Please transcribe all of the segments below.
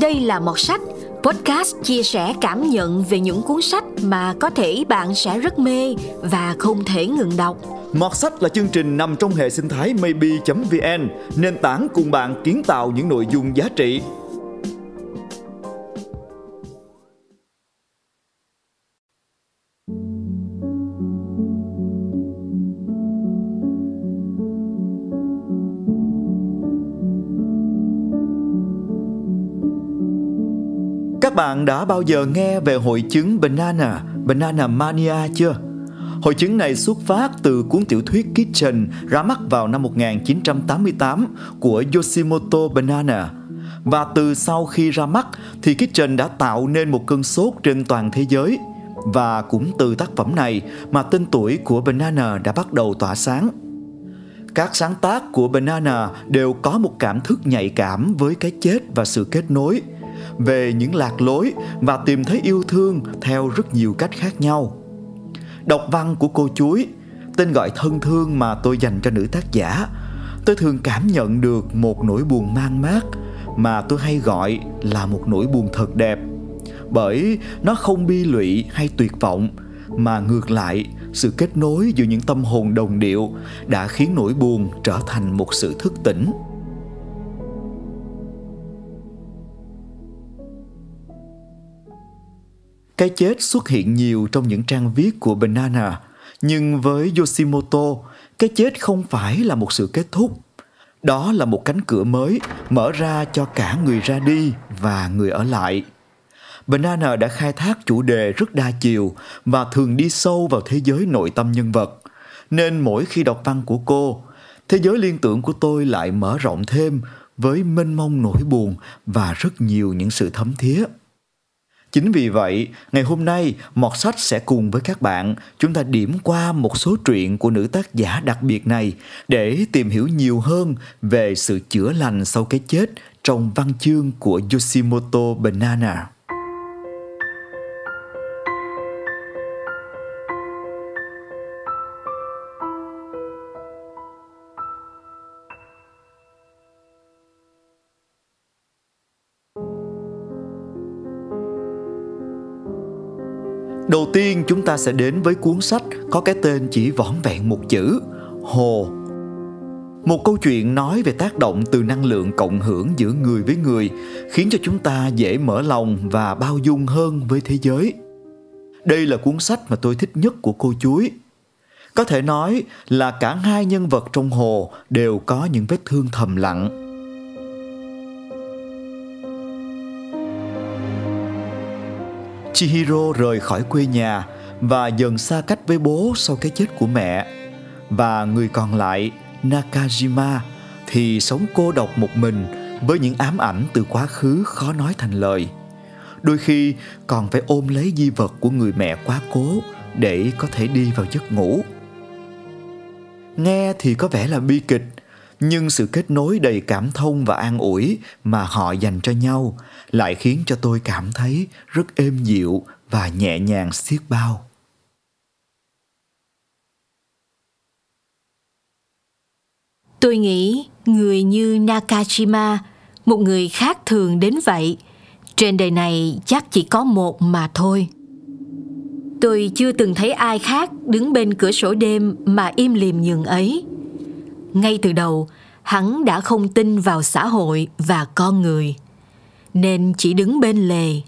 Đây là một sách podcast chia sẻ cảm nhận về những cuốn sách mà có thể bạn sẽ rất mê và không thể ngừng đọc. Mọt sách là chương trình nằm trong hệ sinh thái maybe.vn, nền tảng cùng bạn kiến tạo những nội dung giá trị bạn đã bao giờ nghe về hội chứng banana, banana mania chưa? Hội chứng này xuất phát từ cuốn tiểu thuyết Kitchen ra mắt vào năm 1988 của Yoshimoto Banana. Và từ sau khi ra mắt thì Kitchen đã tạo nên một cơn sốt trên toàn thế giới. Và cũng từ tác phẩm này mà tên tuổi của Banana đã bắt đầu tỏa sáng. Các sáng tác của Banana đều có một cảm thức nhạy cảm với cái chết và sự kết nối – về những lạc lối và tìm thấy yêu thương theo rất nhiều cách khác nhau. Đọc văn của cô chuối, tên gọi thân thương mà tôi dành cho nữ tác giả, tôi thường cảm nhận được một nỗi buồn mang mát mà tôi hay gọi là một nỗi buồn thật đẹp. Bởi nó không bi lụy hay tuyệt vọng mà ngược lại sự kết nối giữa những tâm hồn đồng điệu đã khiến nỗi buồn trở thành một sự thức tỉnh Cái chết xuất hiện nhiều trong những trang viết của Banana, nhưng với Yoshimoto, cái chết không phải là một sự kết thúc. Đó là một cánh cửa mới mở ra cho cả người ra đi và người ở lại. Banana đã khai thác chủ đề rất đa chiều và thường đi sâu vào thế giới nội tâm nhân vật. Nên mỗi khi đọc văn của cô, thế giới liên tưởng của tôi lại mở rộng thêm với mênh mông nỗi buồn và rất nhiều những sự thấm thía. Chính vì vậy, ngày hôm nay, Mọt Sách sẽ cùng với các bạn chúng ta điểm qua một số truyện của nữ tác giả đặc biệt này để tìm hiểu nhiều hơn về sự chữa lành sau cái chết trong văn chương của Yoshimoto Banana. Đầu tiên chúng ta sẽ đến với cuốn sách có cái tên chỉ vỏn vẹn một chữ, Hồ. Một câu chuyện nói về tác động từ năng lượng cộng hưởng giữa người với người, khiến cho chúng ta dễ mở lòng và bao dung hơn với thế giới. Đây là cuốn sách mà tôi thích nhất của cô chuối. Có thể nói là cả hai nhân vật trong hồ đều có những vết thương thầm lặng. Chihiro rời khỏi quê nhà và dần xa cách với bố sau cái chết của mẹ. Và người còn lại, Nakajima, thì sống cô độc một mình với những ám ảnh từ quá khứ khó nói thành lời. Đôi khi còn phải ôm lấy di vật của người mẹ quá cố để có thể đi vào giấc ngủ. Nghe thì có vẻ là bi kịch, nhưng sự kết nối đầy cảm thông và an ủi mà họ dành cho nhau lại khiến cho tôi cảm thấy rất êm dịu và nhẹ nhàng xiết bao. Tôi nghĩ người như nakajima, một người khác thường đến vậy. Trên đời này chắc chỉ có một mà thôi. Tôi chưa từng thấy ai khác đứng bên cửa sổ đêm mà im lìm nhường ấy ngay từ đầu, hắn đã không tin vào xã hội và con người, nên chỉ đứng bên lề.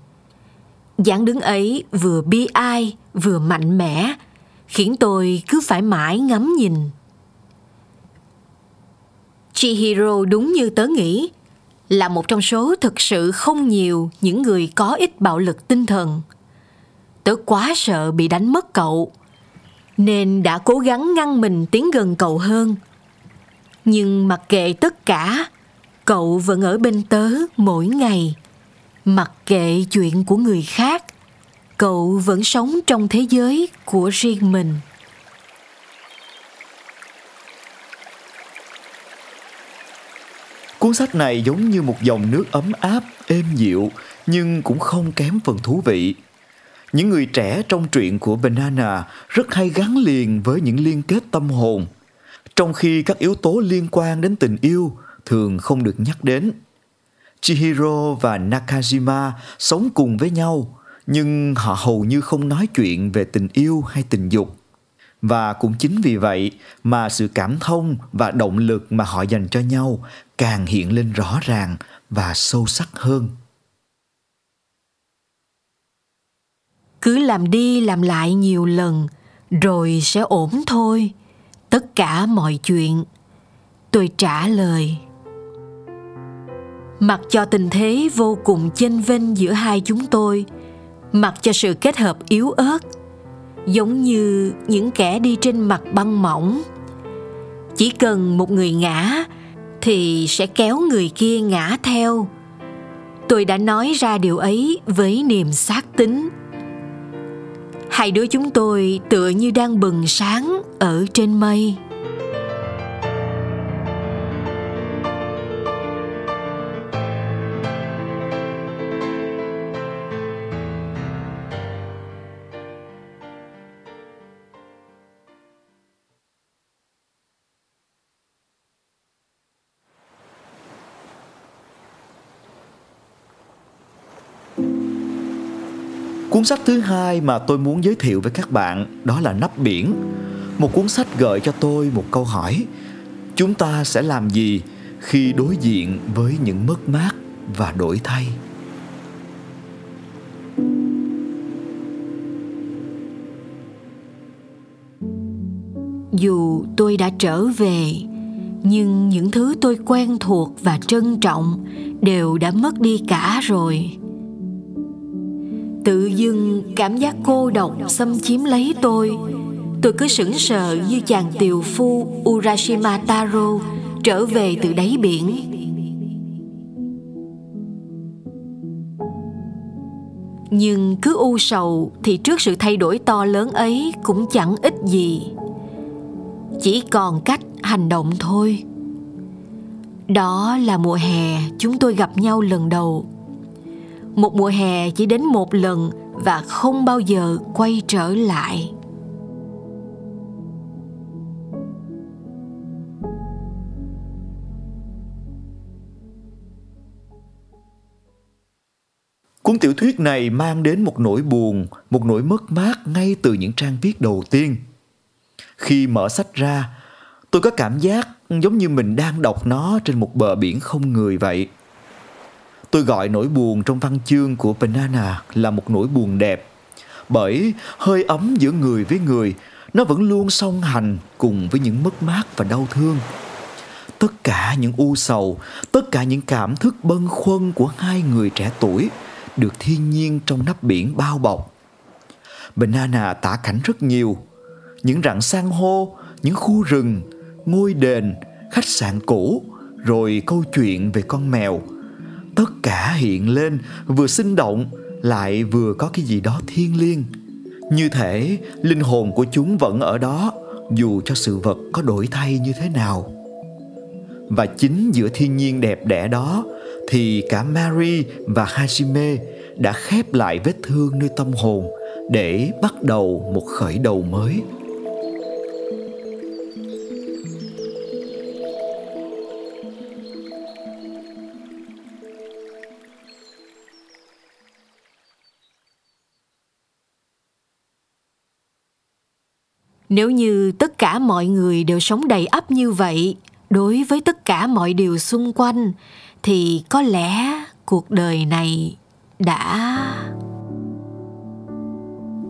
Dáng đứng ấy vừa bi ai, vừa mạnh mẽ, khiến tôi cứ phải mãi ngắm nhìn. Chihiro đúng như tớ nghĩ, là một trong số thực sự không nhiều những người có ít bạo lực tinh thần. Tớ quá sợ bị đánh mất cậu, nên đã cố gắng ngăn mình tiến gần cậu hơn nhưng mặc kệ tất cả, cậu vẫn ở bên tớ mỗi ngày. Mặc kệ chuyện của người khác, cậu vẫn sống trong thế giới của riêng mình. Cuốn sách này giống như một dòng nước ấm áp, êm dịu, nhưng cũng không kém phần thú vị. Những người trẻ trong truyện của banana rất hay gắn liền với những liên kết tâm hồn trong khi các yếu tố liên quan đến tình yêu thường không được nhắc đến Chihiro và Nakajima sống cùng với nhau, nhưng họ hầu như không nói chuyện về tình yêu hay tình dục. Và cũng chính vì vậy mà sự cảm thông và động lực mà họ dành cho nhau càng hiện lên rõ ràng và sâu sắc hơn. Cứ làm đi làm lại nhiều lần rồi sẽ ổn thôi. Tất cả mọi chuyện. Tôi trả lời. Mặc cho tình thế vô cùng chênh vênh giữa hai chúng tôi, mặc cho sự kết hợp yếu ớt, giống như những kẻ đi trên mặt băng mỏng. Chỉ cần một người ngã, thì sẽ kéo người kia ngã theo. Tôi đã nói ra điều ấy với niềm xác tính hai đứa chúng tôi tựa như đang bừng sáng ở trên mây. Cuốn sách thứ hai mà tôi muốn giới thiệu với các bạn đó là Nắp biển. Một cuốn sách gợi cho tôi một câu hỏi. Chúng ta sẽ làm gì khi đối diện với những mất mát và đổi thay? Dù tôi đã trở về, nhưng những thứ tôi quen thuộc và trân trọng đều đã mất đi cả rồi tự dưng cảm giác cô độc xâm chiếm lấy tôi. Tôi cứ sững sờ như chàng tiều phu urashima taro trở về từ đáy biển. Nhưng cứ u sầu thì trước sự thay đổi to lớn ấy cũng chẳng ích gì. Chỉ còn cách hành động thôi. Đó là mùa hè chúng tôi gặp nhau lần đầu một mùa hè chỉ đến một lần và không bao giờ quay trở lại Cuốn tiểu thuyết này mang đến một nỗi buồn, một nỗi mất mát ngay từ những trang viết đầu tiên. Khi mở sách ra, tôi có cảm giác giống như mình đang đọc nó trên một bờ biển không người vậy. Tôi gọi nỗi buồn trong văn chương của Banana là một nỗi buồn đẹp. Bởi hơi ấm giữa người với người, nó vẫn luôn song hành cùng với những mất mát và đau thương. Tất cả những u sầu, tất cả những cảm thức bâng khuâng của hai người trẻ tuổi được thiên nhiên trong nắp biển bao bọc. Banana tả cảnh rất nhiều. Những rặng san hô, những khu rừng, ngôi đền, khách sạn cũ, rồi câu chuyện về con mèo – tất cả hiện lên, vừa sinh động, lại vừa có cái gì đó thiêng liêng. Như thể linh hồn của chúng vẫn ở đó, dù cho sự vật có đổi thay như thế nào. Và chính giữa thiên nhiên đẹp đẽ đó, thì cả Mary và Hajime đã khép lại vết thương nơi tâm hồn để bắt đầu một khởi đầu mới. Nếu như tất cả mọi người đều sống đầy ắp như vậy, đối với tất cả mọi điều xung quanh, thì có lẽ cuộc đời này đã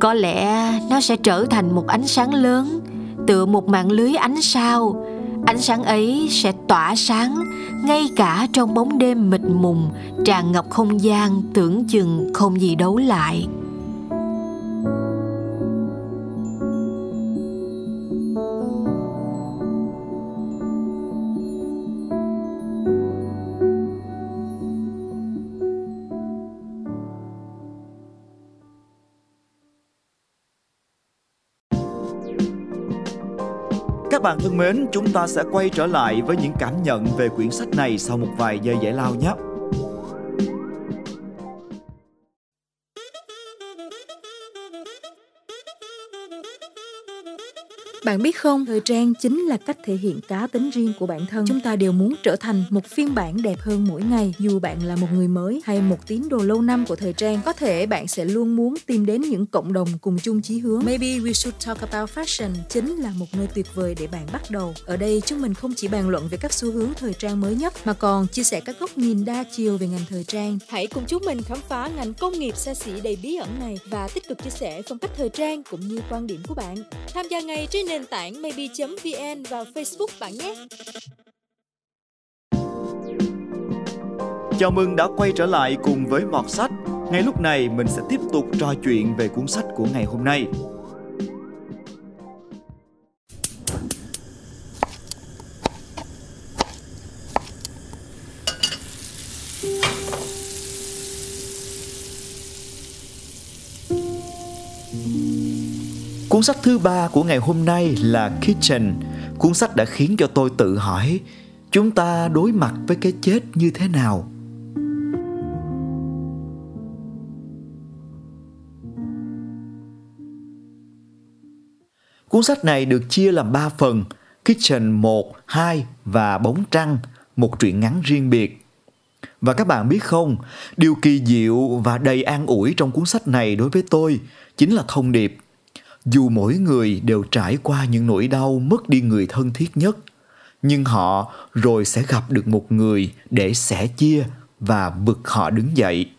có lẽ nó sẽ trở thành một ánh sáng lớn, tựa một mạng lưới ánh sao. Ánh sáng ấy sẽ tỏa sáng ngay cả trong bóng đêm mịt mùng, tràn ngập không gian tưởng chừng không gì đấu lại. Các bạn thân mến, chúng ta sẽ quay trở lại với những cảm nhận về quyển sách này sau một vài giây giải lao nhé. Bạn biết không, thời trang chính là cách thể hiện cá tính riêng của bản thân. Chúng ta đều muốn trở thành một phiên bản đẹp hơn mỗi ngày. Dù bạn là một người mới hay một tín đồ lâu năm của thời trang, có thể bạn sẽ luôn muốn tìm đến những cộng đồng cùng chung chí hướng. Maybe we should talk about fashion chính là một nơi tuyệt vời để bạn bắt đầu. Ở đây chúng mình không chỉ bàn luận về các xu hướng thời trang mới nhất mà còn chia sẻ các góc nhìn đa chiều về ngành thời trang. Hãy cùng chúng mình khám phá ngành công nghiệp xa xỉ đầy bí ẩn này và tích cực chia sẻ phong cách thời trang cũng như quan điểm của bạn. Tham gia ngay trên nền tảng maybe.vn và Facebook bạn nhé. Chào mừng đã quay trở lại cùng với Mọt Sách. Ngay lúc này, mình sẽ tiếp tục trò chuyện về cuốn sách của ngày hôm nay. Cuốn sách thứ ba của ngày hôm nay là Kitchen. Cuốn sách đã khiến cho tôi tự hỏi chúng ta đối mặt với cái chết như thế nào Cuốn sách này được chia làm 3 phần, Kitchen 1, 2 và Bóng Trăng, một truyện ngắn riêng biệt. Và các bạn biết không, điều kỳ diệu và đầy an ủi trong cuốn sách này đối với tôi chính là thông điệp. Dù mỗi người đều trải qua những nỗi đau mất đi người thân thiết nhất, nhưng họ rồi sẽ gặp được một người để sẻ chia và vực họ đứng dậy.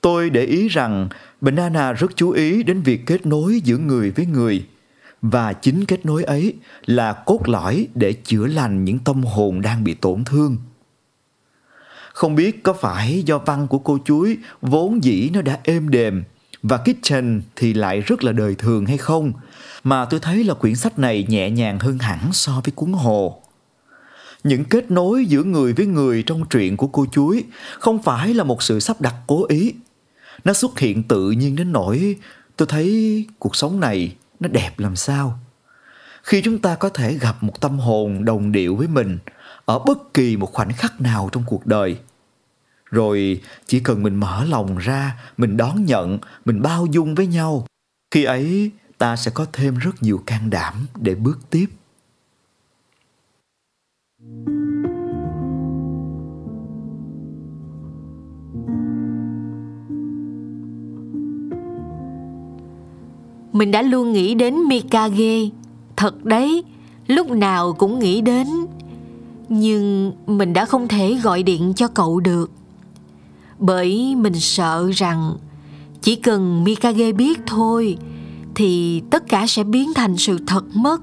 Tôi để ý rằng Banana rất chú ý đến việc kết nối giữa người với người và chính kết nối ấy là cốt lõi để chữa lành những tâm hồn đang bị tổn thương. Không biết có phải do văn của cô chuối vốn dĩ nó đã êm đềm và kitchen thì lại rất là đời thường hay không? Mà tôi thấy là quyển sách này nhẹ nhàng hơn hẳn so với cuốn hồ. Những kết nối giữa người với người trong truyện của cô chuối không phải là một sự sắp đặt cố ý. Nó xuất hiện tự nhiên đến nỗi tôi thấy cuộc sống này nó đẹp làm sao. Khi chúng ta có thể gặp một tâm hồn đồng điệu với mình ở bất kỳ một khoảnh khắc nào trong cuộc đời rồi chỉ cần mình mở lòng ra mình đón nhận mình bao dung với nhau khi ấy ta sẽ có thêm rất nhiều can đảm để bước tiếp Mình đã luôn nghĩ đến Mikage. Thật đấy, lúc nào cũng nghĩ đến. Nhưng mình đã không thể gọi điện cho cậu được. Bởi mình sợ rằng chỉ cần Mikage biết thôi thì tất cả sẽ biến thành sự thật mất.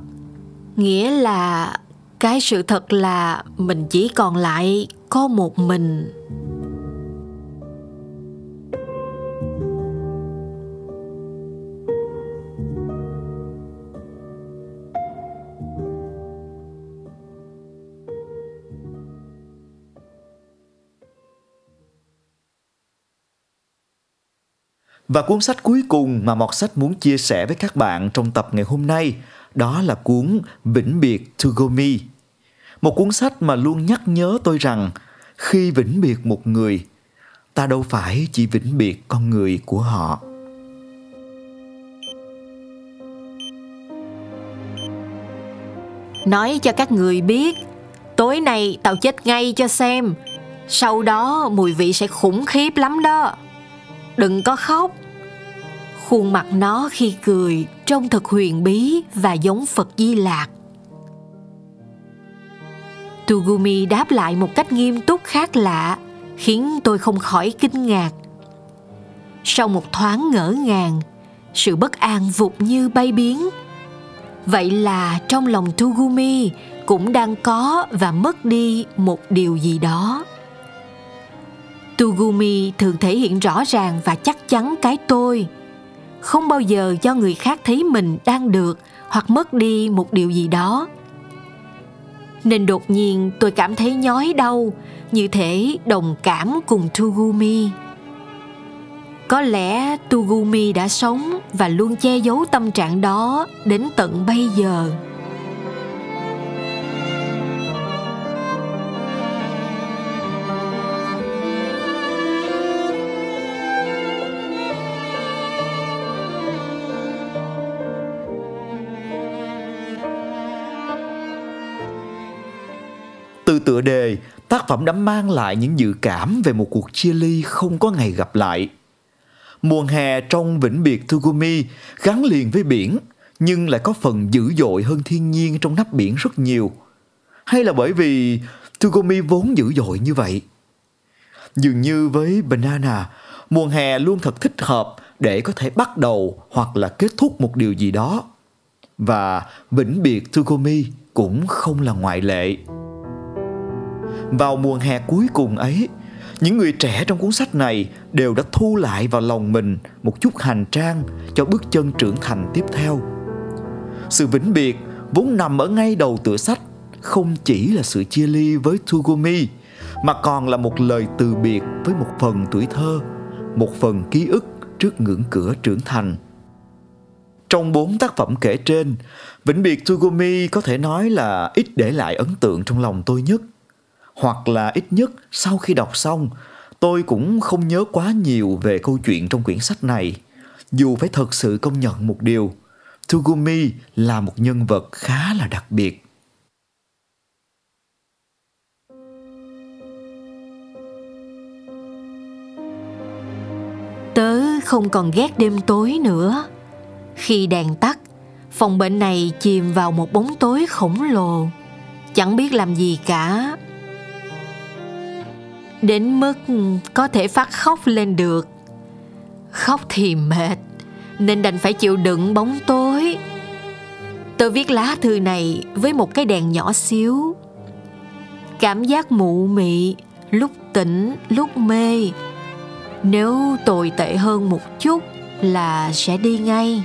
Nghĩa là cái sự thật là mình chỉ còn lại có một mình Và cuốn sách cuối cùng mà Mọt Sách muốn chia sẻ với các bạn trong tập ngày hôm nay đó là cuốn Vĩnh biệt Tugomi. Một cuốn sách mà luôn nhắc nhớ tôi rằng khi vĩnh biệt một người, ta đâu phải chỉ vĩnh biệt con người của họ. Nói cho các người biết, tối nay tao chết ngay cho xem. Sau đó mùi vị sẽ khủng khiếp lắm đó. Đừng có khóc Khuôn mặt nó khi cười trông thật huyền bí và giống Phật Di Lạc. Tugumi đáp lại một cách nghiêm túc khác lạ, khiến tôi không khỏi kinh ngạc. Sau một thoáng ngỡ ngàng, sự bất an vụt như bay biến. Vậy là trong lòng Tugumi cũng đang có và mất đi một điều gì đó. Tugumi thường thể hiện rõ ràng và chắc chắn cái tôi, không bao giờ cho người khác thấy mình đang được hoặc mất đi một điều gì đó. Nên đột nhiên tôi cảm thấy nhói đau như thể đồng cảm cùng tugumi. Có lẽ tugumi đã sống và luôn che giấu tâm trạng đó đến tận bây giờ. Tựa đề, tác phẩm đã mang lại những dự cảm về một cuộc chia ly không có ngày gặp lại. Mùa hè trong vĩnh biệt Tugumi gắn liền với biển, nhưng lại có phần dữ dội hơn thiên nhiên trong nắp biển rất nhiều. Hay là bởi vì Tugumi vốn dữ dội như vậy? Dường như với Banana, mùa hè luôn thật thích hợp để có thể bắt đầu hoặc là kết thúc một điều gì đó. Và vĩnh biệt Tugumi cũng không là ngoại lệ. Vào mùa hè cuối cùng ấy, những người trẻ trong cuốn sách này đều đã thu lại vào lòng mình một chút hành trang cho bước chân trưởng thành tiếp theo. Sự vĩnh biệt vốn nằm ở ngay đầu tựa sách không chỉ là sự chia ly với Tsugomi mà còn là một lời từ biệt với một phần tuổi thơ, một phần ký ức trước ngưỡng cửa trưởng thành. Trong bốn tác phẩm kể trên, Vĩnh biệt Tsugomi có thể nói là ít để lại ấn tượng trong lòng tôi nhất. Hoặc là ít nhất sau khi đọc xong, tôi cũng không nhớ quá nhiều về câu chuyện trong quyển sách này. Dù phải thật sự công nhận một điều, Tsugumi là một nhân vật khá là đặc biệt. Tớ không còn ghét đêm tối nữa. Khi đèn tắt, phòng bệnh này chìm vào một bóng tối khổng lồ, chẳng biết làm gì cả. Đến mức có thể phát khóc lên được. Khóc thì mệt, nên đành phải chịu đựng bóng tối. Tớ viết lá thư này với một cái đèn nhỏ xíu. Cảm giác mụ mị, lúc tỉnh, lúc mê nếu tồi tệ hơn một chút là sẽ đi ngay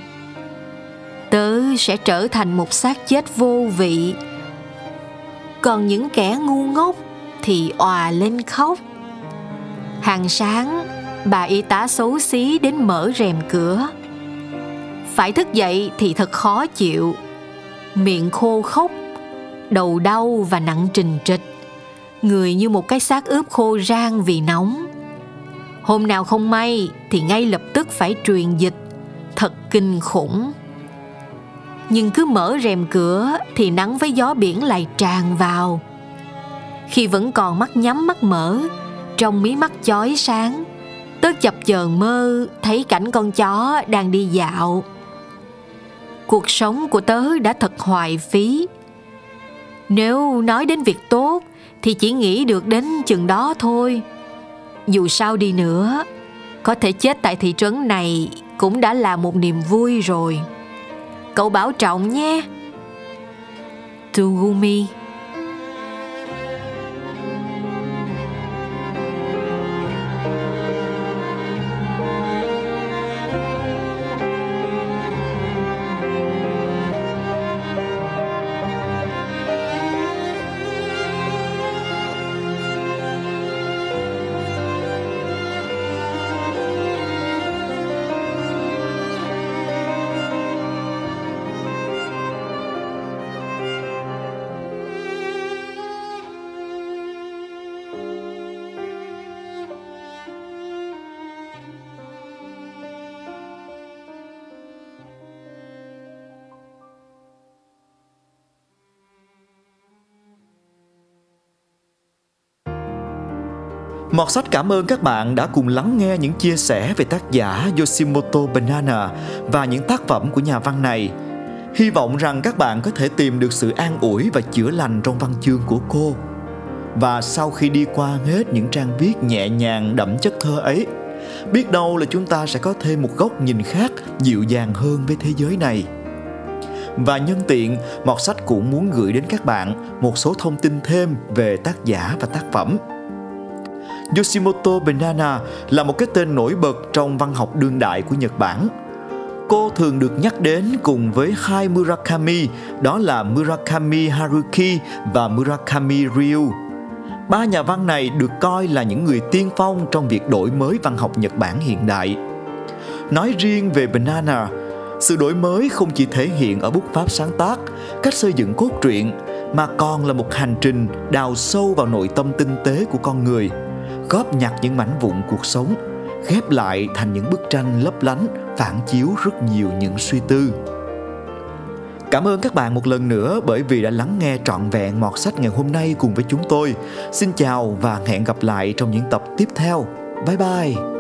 tớ sẽ trở thành một xác chết vô vị còn những kẻ ngu ngốc thì òa lên khóc. Hàng sáng, bà y tá xấu xí đến mở rèm cửa. Phải thức dậy thì thật khó chịu. Miệng khô khốc đầu đau và nặng trình trịch. Người như một cái xác ướp khô rang vì nóng. Hôm nào không may thì ngay lập tức phải truyền dịch. Thật kinh khủng. Nhưng cứ mở rèm cửa thì nắng với gió biển lại tràn vào. Khi vẫn còn mắt nhắm mắt mở, Trong mí mắt chói sáng, Tớ chập chờn mơ, thấy cảnh con chó đang đi dạo. Cuộc sống của tớ đã thật hoài phí. Nếu nói đến việc tốt, Thì chỉ nghĩ được đến chừng đó thôi. Dù sao đi nữa, có thể chết tại thị trấn này cũng đã là một niềm vui rồi. Cậu bảo trọng nhé. Tugumi Mọt sách cảm ơn các bạn đã cùng lắng nghe những chia sẻ về tác giả Yoshimoto Banana và những tác phẩm của nhà văn này. Hy vọng rằng các bạn có thể tìm được sự an ủi và chữa lành trong văn chương của cô. Và sau khi đi qua hết những trang viết nhẹ nhàng đậm chất thơ ấy, biết đâu là chúng ta sẽ có thêm một góc nhìn khác dịu dàng hơn với thế giới này. Và nhân tiện, Mọt Sách cũng muốn gửi đến các bạn một số thông tin thêm về tác giả và tác phẩm. Yoshimoto Banana là một cái tên nổi bật trong văn học đương đại của Nhật Bản. Cô thường được nhắc đến cùng với hai Murakami, đó là Murakami Haruki và Murakami Ryu. Ba nhà văn này được coi là những người tiên phong trong việc đổi mới văn học Nhật Bản hiện đại. Nói riêng về Banana, sự đổi mới không chỉ thể hiện ở bút pháp sáng tác, cách xây dựng cốt truyện, mà còn là một hành trình đào sâu vào nội tâm tinh tế của con người – góp nhặt những mảnh vụn cuộc sống ghép lại thành những bức tranh lấp lánh, phản chiếu rất nhiều những suy tư Cảm ơn các bạn một lần nữa bởi vì đã lắng nghe trọn vẹn mọt sách ngày hôm nay cùng với chúng tôi. Xin chào và hẹn gặp lại trong những tập tiếp theo. Bye bye!